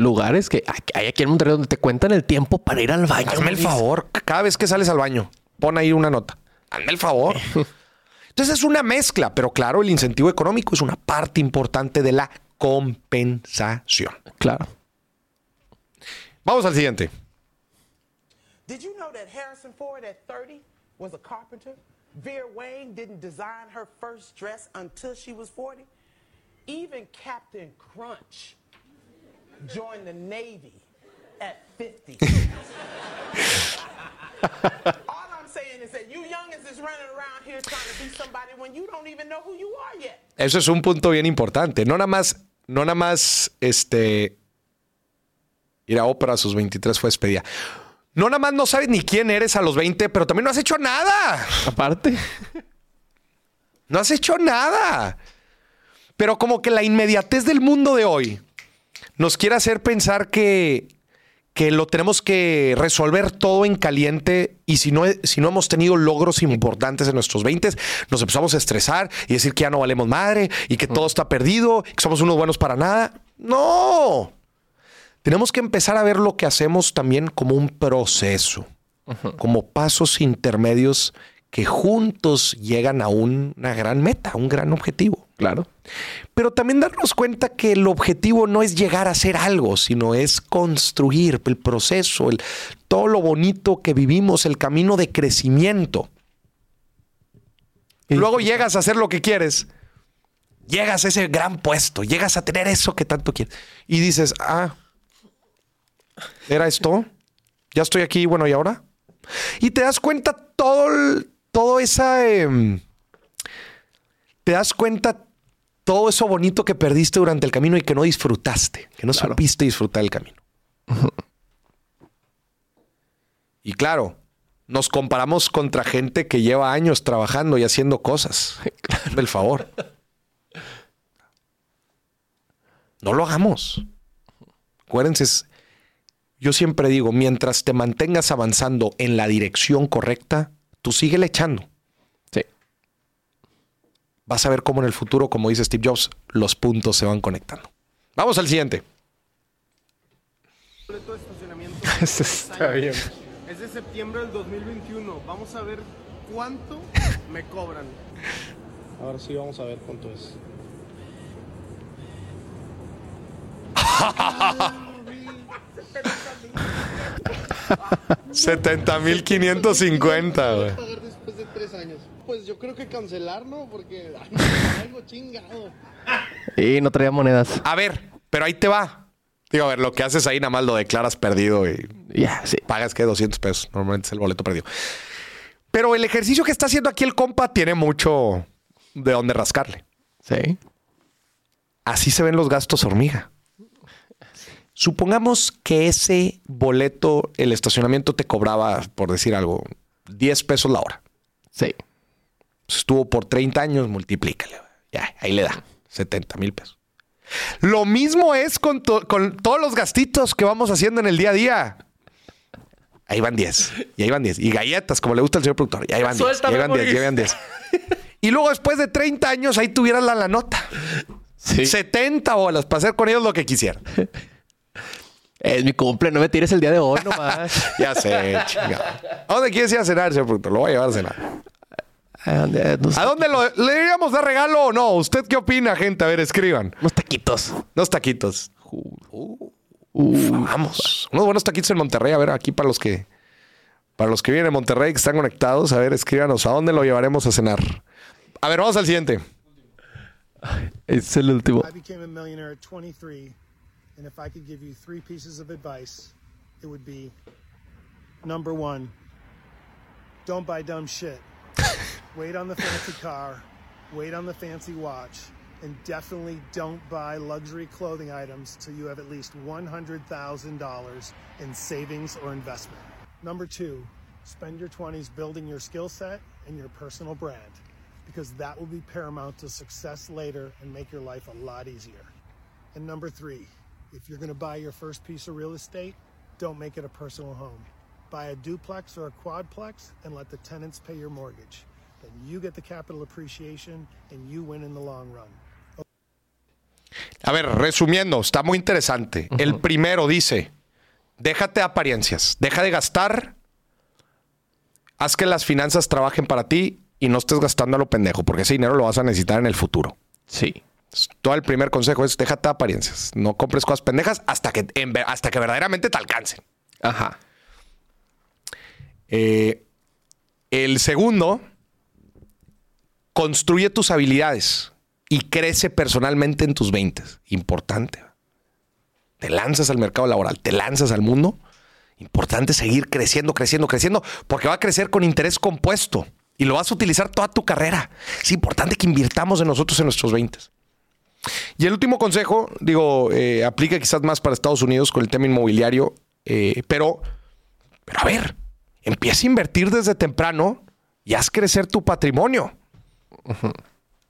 Lugares que hay aquí en Monterrey donde te cuentan el tiempo para ir al baño. Hazme el favor, cada vez que sales al baño, pon ahí una nota. Hazme el favor. Entonces es una mezcla, pero claro, el incentivo económico es una parte importante de la compensación. Claro. Vamos al siguiente. Did you know that Harrison Ford at 30 was a carpenter? Vera Wang didn't design her first dress until she was 40? Even Captain Crunch joined the Navy at 50. All I'm saying is that you youngins is running around here trying to be somebody when you don't even know who you are yet. Eso es un punto bien importante. No nada más, no nada más, este, ir a ópera a sus 23 fue despedida. No nada más no sabes ni quién eres a los 20, pero también no has hecho nada. Aparte. No has hecho nada. Pero como que la inmediatez del mundo de hoy nos quiere hacer pensar que, que lo tenemos que resolver todo en caliente y si no, si no hemos tenido logros importantes en nuestros 20, nos empezamos a estresar y decir que ya no valemos madre y que todo está perdido, que somos unos buenos para nada. No. Tenemos que empezar a ver lo que hacemos también como un proceso, como pasos intermedios que juntos llegan a un- una gran meta, un gran objetivo. Claro. Pero también darnos cuenta que el objetivo no es llegar a hacer algo, sino es construir el proceso, el, todo lo bonito que vivimos, el camino de crecimiento. Y luego llegas a hacer lo que quieres, llegas a ese gran puesto, llegas a tener eso que tanto quieres. Y dices, ah, ¿era esto? Ya estoy aquí, bueno, ¿y ahora? Y te das cuenta todo, el- todo esa... em, te das cuenta todo eso bonito que perdiste durante el camino y que no disfrutaste, que no Claro. supiste disfrutar el camino. y claro, nos comparamos contra gente que lleva años trabajando y haciendo cosas. Del favor. No lo hagamos. Acuérdense, yo siempre digo, mientras te mantengas avanzando en la dirección correcta, tú síguele echando. Vas a ver cómo en el futuro, como dice Steve Jobs, los puntos se van conectando. Vamos al siguiente. boleto de estacionamiento Eso está bien. es de septiembre del 2021. Vamos a ver cuánto me cobran. Ahora sí vamos a ver cuánto es. 70.550, güey. pagar después de tres años. Pues yo creo que cancelar, ¿no? Porque algo chingado. Y no traía monedas. A ver, pero ahí te va. Digo, a ver, lo que haces ahí nada más lo declaras perdido y Ya, sí. pagas que 200 pesos. Normalmente es el boleto perdido. Pero el ejercicio que está haciendo aquí el compa tiene mucho de dónde rascarle. Sí. Así se ven los gastos hormiga. Supongamos que ese boleto, el estacionamiento te cobraba, por decir algo, 10 pesos la hora. Sí. Pues estuvo por 30 años, multiplícale. Ya, ahí le da 70 mil pesos. Lo mismo es con, to- con todos los gastitos que vamos haciendo en el día a día. Ahí van 10. Y ahí van 10. Y galletas, como le gusta al señor productor. Y ahí van 10. Y ahí Suéltame, van 10. Y ahí van 10. Y luego después de 30 años, ahí tuvieras la, la nota. Sí. 70 bolas para hacer con ellos lo que quisiera. Es mi cumple, no me tires el día de hoy nomás. Ya sé, chingado. ¿A dónde quieres ir a cenar, señor productor? Lo voy a llevar a cenar. ¿A dónde? Unos, ¿A dónde lo, le deberíamos dar regalo o no? ¿Usted qué opina, gente? A ver, escriban. unos taquitos. Unos taquitos. Uh, vamos. Unos buenos taquitos en Monterrey. A ver, aquí para los que para los que viven en Monterrey que están conectados, a ver, escríbanos a dónde lo llevaremos a cenar. A ver, vamos al siguiente. Es el último. I became a millionaire at 23, and if I could give you three pieces of advice, it would be number one, don't buy dumb shit. wait on the fancy car, wait on the fancy watch, and definitely don't buy luxury clothing items till you have at least $100,000 in savings or investment. Number two, spend your 20s building your skill set and your personal brand because that will be paramount to success later and make your life a lot easier. And number three, if you're going to buy your first piece of real estate, don't make it a personal home. Buy a duplex or a quadplex and let the tenants pay your mortgage. Then you get the capital appreciation and you win in the long run. A ver, resumiendo, está muy interesante. El primero dice, déjate de apariencias, deja de gastar, haz que las finanzas trabajen para ti y no estés gastando a lo pendejo, porque ese dinero lo vas a necesitar en el futuro. Sí. Todo el primer consejo es déjate de apariencias, no compres cosas pendejas hasta que, en hasta que verdaderamente te alcancen. Ajá. Eh, el segundo, construye tus habilidades y crece personalmente en tus 20. Importante. Te lanzas al mercado laboral, te lanzas al mundo. Importante seguir creciendo, creciendo, creciendo, porque va a crecer con interés compuesto y lo vas a utilizar toda tu carrera. Es importante que invirtamos en nosotros en nuestros 20. Y el último consejo, digo, eh, aplica quizás más para Estados Unidos con el tema inmobiliario, eh, pero, pero a ver, empieza a invertir desde temprano y haz crecer tu patrimonio.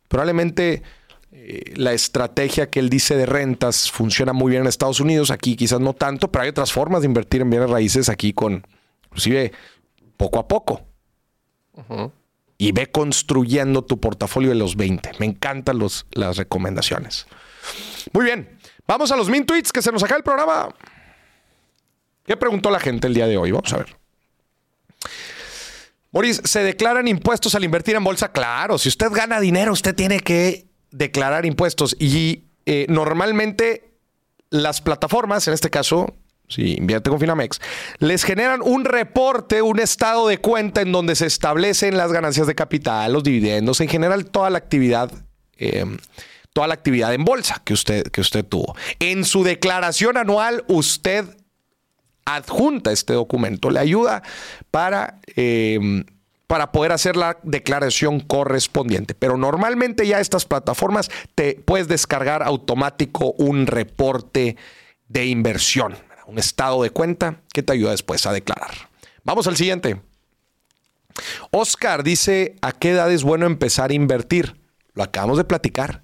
Probablemente eh, la estrategia que él dice de rentas funciona muy bien en Estados Unidos, aquí quizás no tanto, pero hay otras formas de invertir en bienes raíces aquí con, inclusive, poco a poco. Y ve construyendo tu portafolio de los 20. Me encantan los, las recomendaciones. Muy bien, vamos a los min tweets que se nos acaba el programa. ¿Qué preguntó la gente el día de hoy? Vamos a ver. Moris, ¿se declaran impuestos al invertir en bolsa? Claro, si usted gana dinero, usted tiene que declarar impuestos. Y eh, normalmente las plataformas, en este caso, si invierte con Finamex, les generan un reporte, un estado de cuenta en donde se establecen las ganancias de capital, los dividendos, en general toda la actividad. eh, toda la actividad en bolsa que usted, que usted tuvo. En su declaración anual, usted adjunta este documento, le ayuda para, eh, para poder hacer la declaración correspondiente. Pero normalmente ya estas plataformas te puedes descargar automático un reporte de inversión, un estado de cuenta que te ayuda después a declarar. Vamos al siguiente. Oscar dice, ¿a qué edad es bueno empezar a invertir? Lo acabamos de platicar.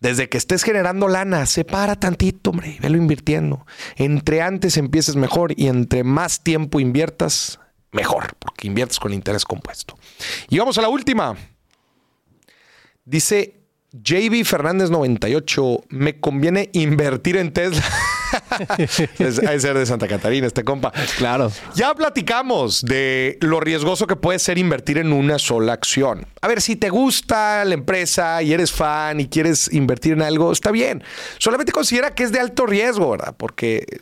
Desde que estés generando lana, separa tantito, hombre, y velo invirtiendo. Entre antes empieces mejor y entre más tiempo inviertas, mejor, porque inviertes con interés compuesto. Y vamos a la última. Dice JB Fernández 98, me conviene invertir en Tesla. es, ha de ser de Santa Catarina este compa. Claro. Ya platicamos de lo riesgoso que puede ser invertir en una sola acción. A ver, si te gusta la empresa y eres fan y quieres invertir en algo, está bien. Solamente considera que es de alto riesgo, ¿verdad? Porque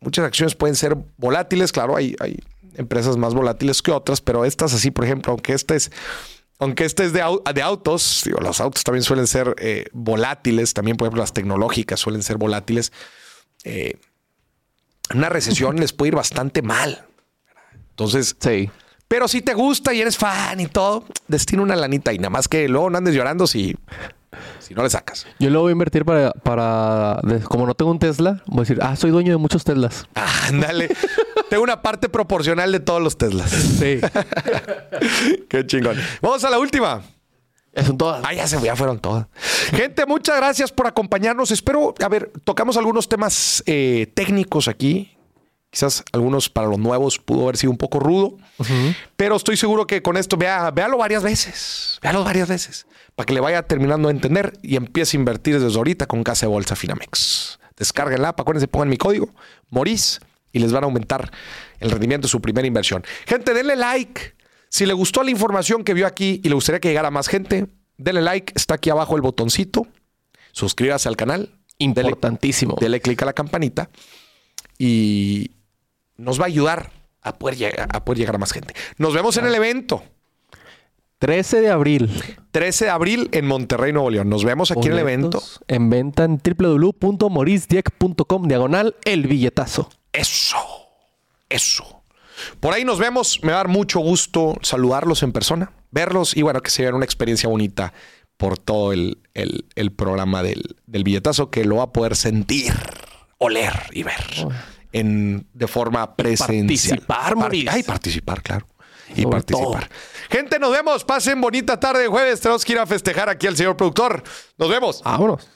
muchas acciones pueden ser volátiles. Claro, hay, hay empresas más volátiles que otras, pero estas así, por ejemplo, aunque esta es... Aunque este es de, de autos, digo, los autos también suelen ser eh, volátiles, también por ejemplo las tecnológicas suelen ser volátiles. Eh, una recesión les puede ir bastante mal. Entonces, Sí. pero si te gusta y eres fan y todo, destina una lanita y nada más que luego no andes llorando si, si no le sacas. Yo lo voy a invertir para, para como no tengo un Tesla, voy a decir, ah, soy dueño de muchos Teslas. Ándale. Tengo una parte proporcional de todos los Teslas. Sí. Qué chingón. Vamos a la última. Son todas. Ah, ya se ya fueron todas. Gente, muchas gracias por acompañarnos. Espero, a ver, tocamos algunos temas eh, técnicos aquí. Quizás algunos para los nuevos pudo haber sido un poco rudo, pero estoy seguro que con esto vea, véalo varias veces, véalo varias veces, para que le vaya terminando a entender y empiece a invertir desde ahorita con Casa de Bolsa Finamex. Descarguen la app, acuérdense, pongan mi código, Moris, y les van a aumentar el rendimiento de su primera inversión. Gente, denle like. Si le gustó la información que vio aquí y le gustaría que llegara más gente, denle like. Está aquí abajo el botoncito. Suscríbase al canal. Dele- Importantísimo. Dele clic a la campanita y nos va a ayudar a poder, llegar, a poder llegar a más gente. Nos vemos en el evento. 13 de abril. 13 de abril en Monterrey, Nuevo León. Nos vemos aquí en el evento. En venta en www.morisdieck.com diagonal el billetazo. Eso. Eso. Por ahí nos vemos. Me va a dar mucho gusto saludarlos en persona, verlos y bueno, que se vean una experiencia bonita por todo el, el- el programa del, del billetazo que lo va a poder sentir, oler y ver en, de forma presencial. participar, Maurice. Ay, participar, claro. Y Sobre participar. Gente, nos vemos. Pasen bonita tarde de jueves. Tenemos que ir a festejar aquí al señor productor. Nos vemos. Vámonos.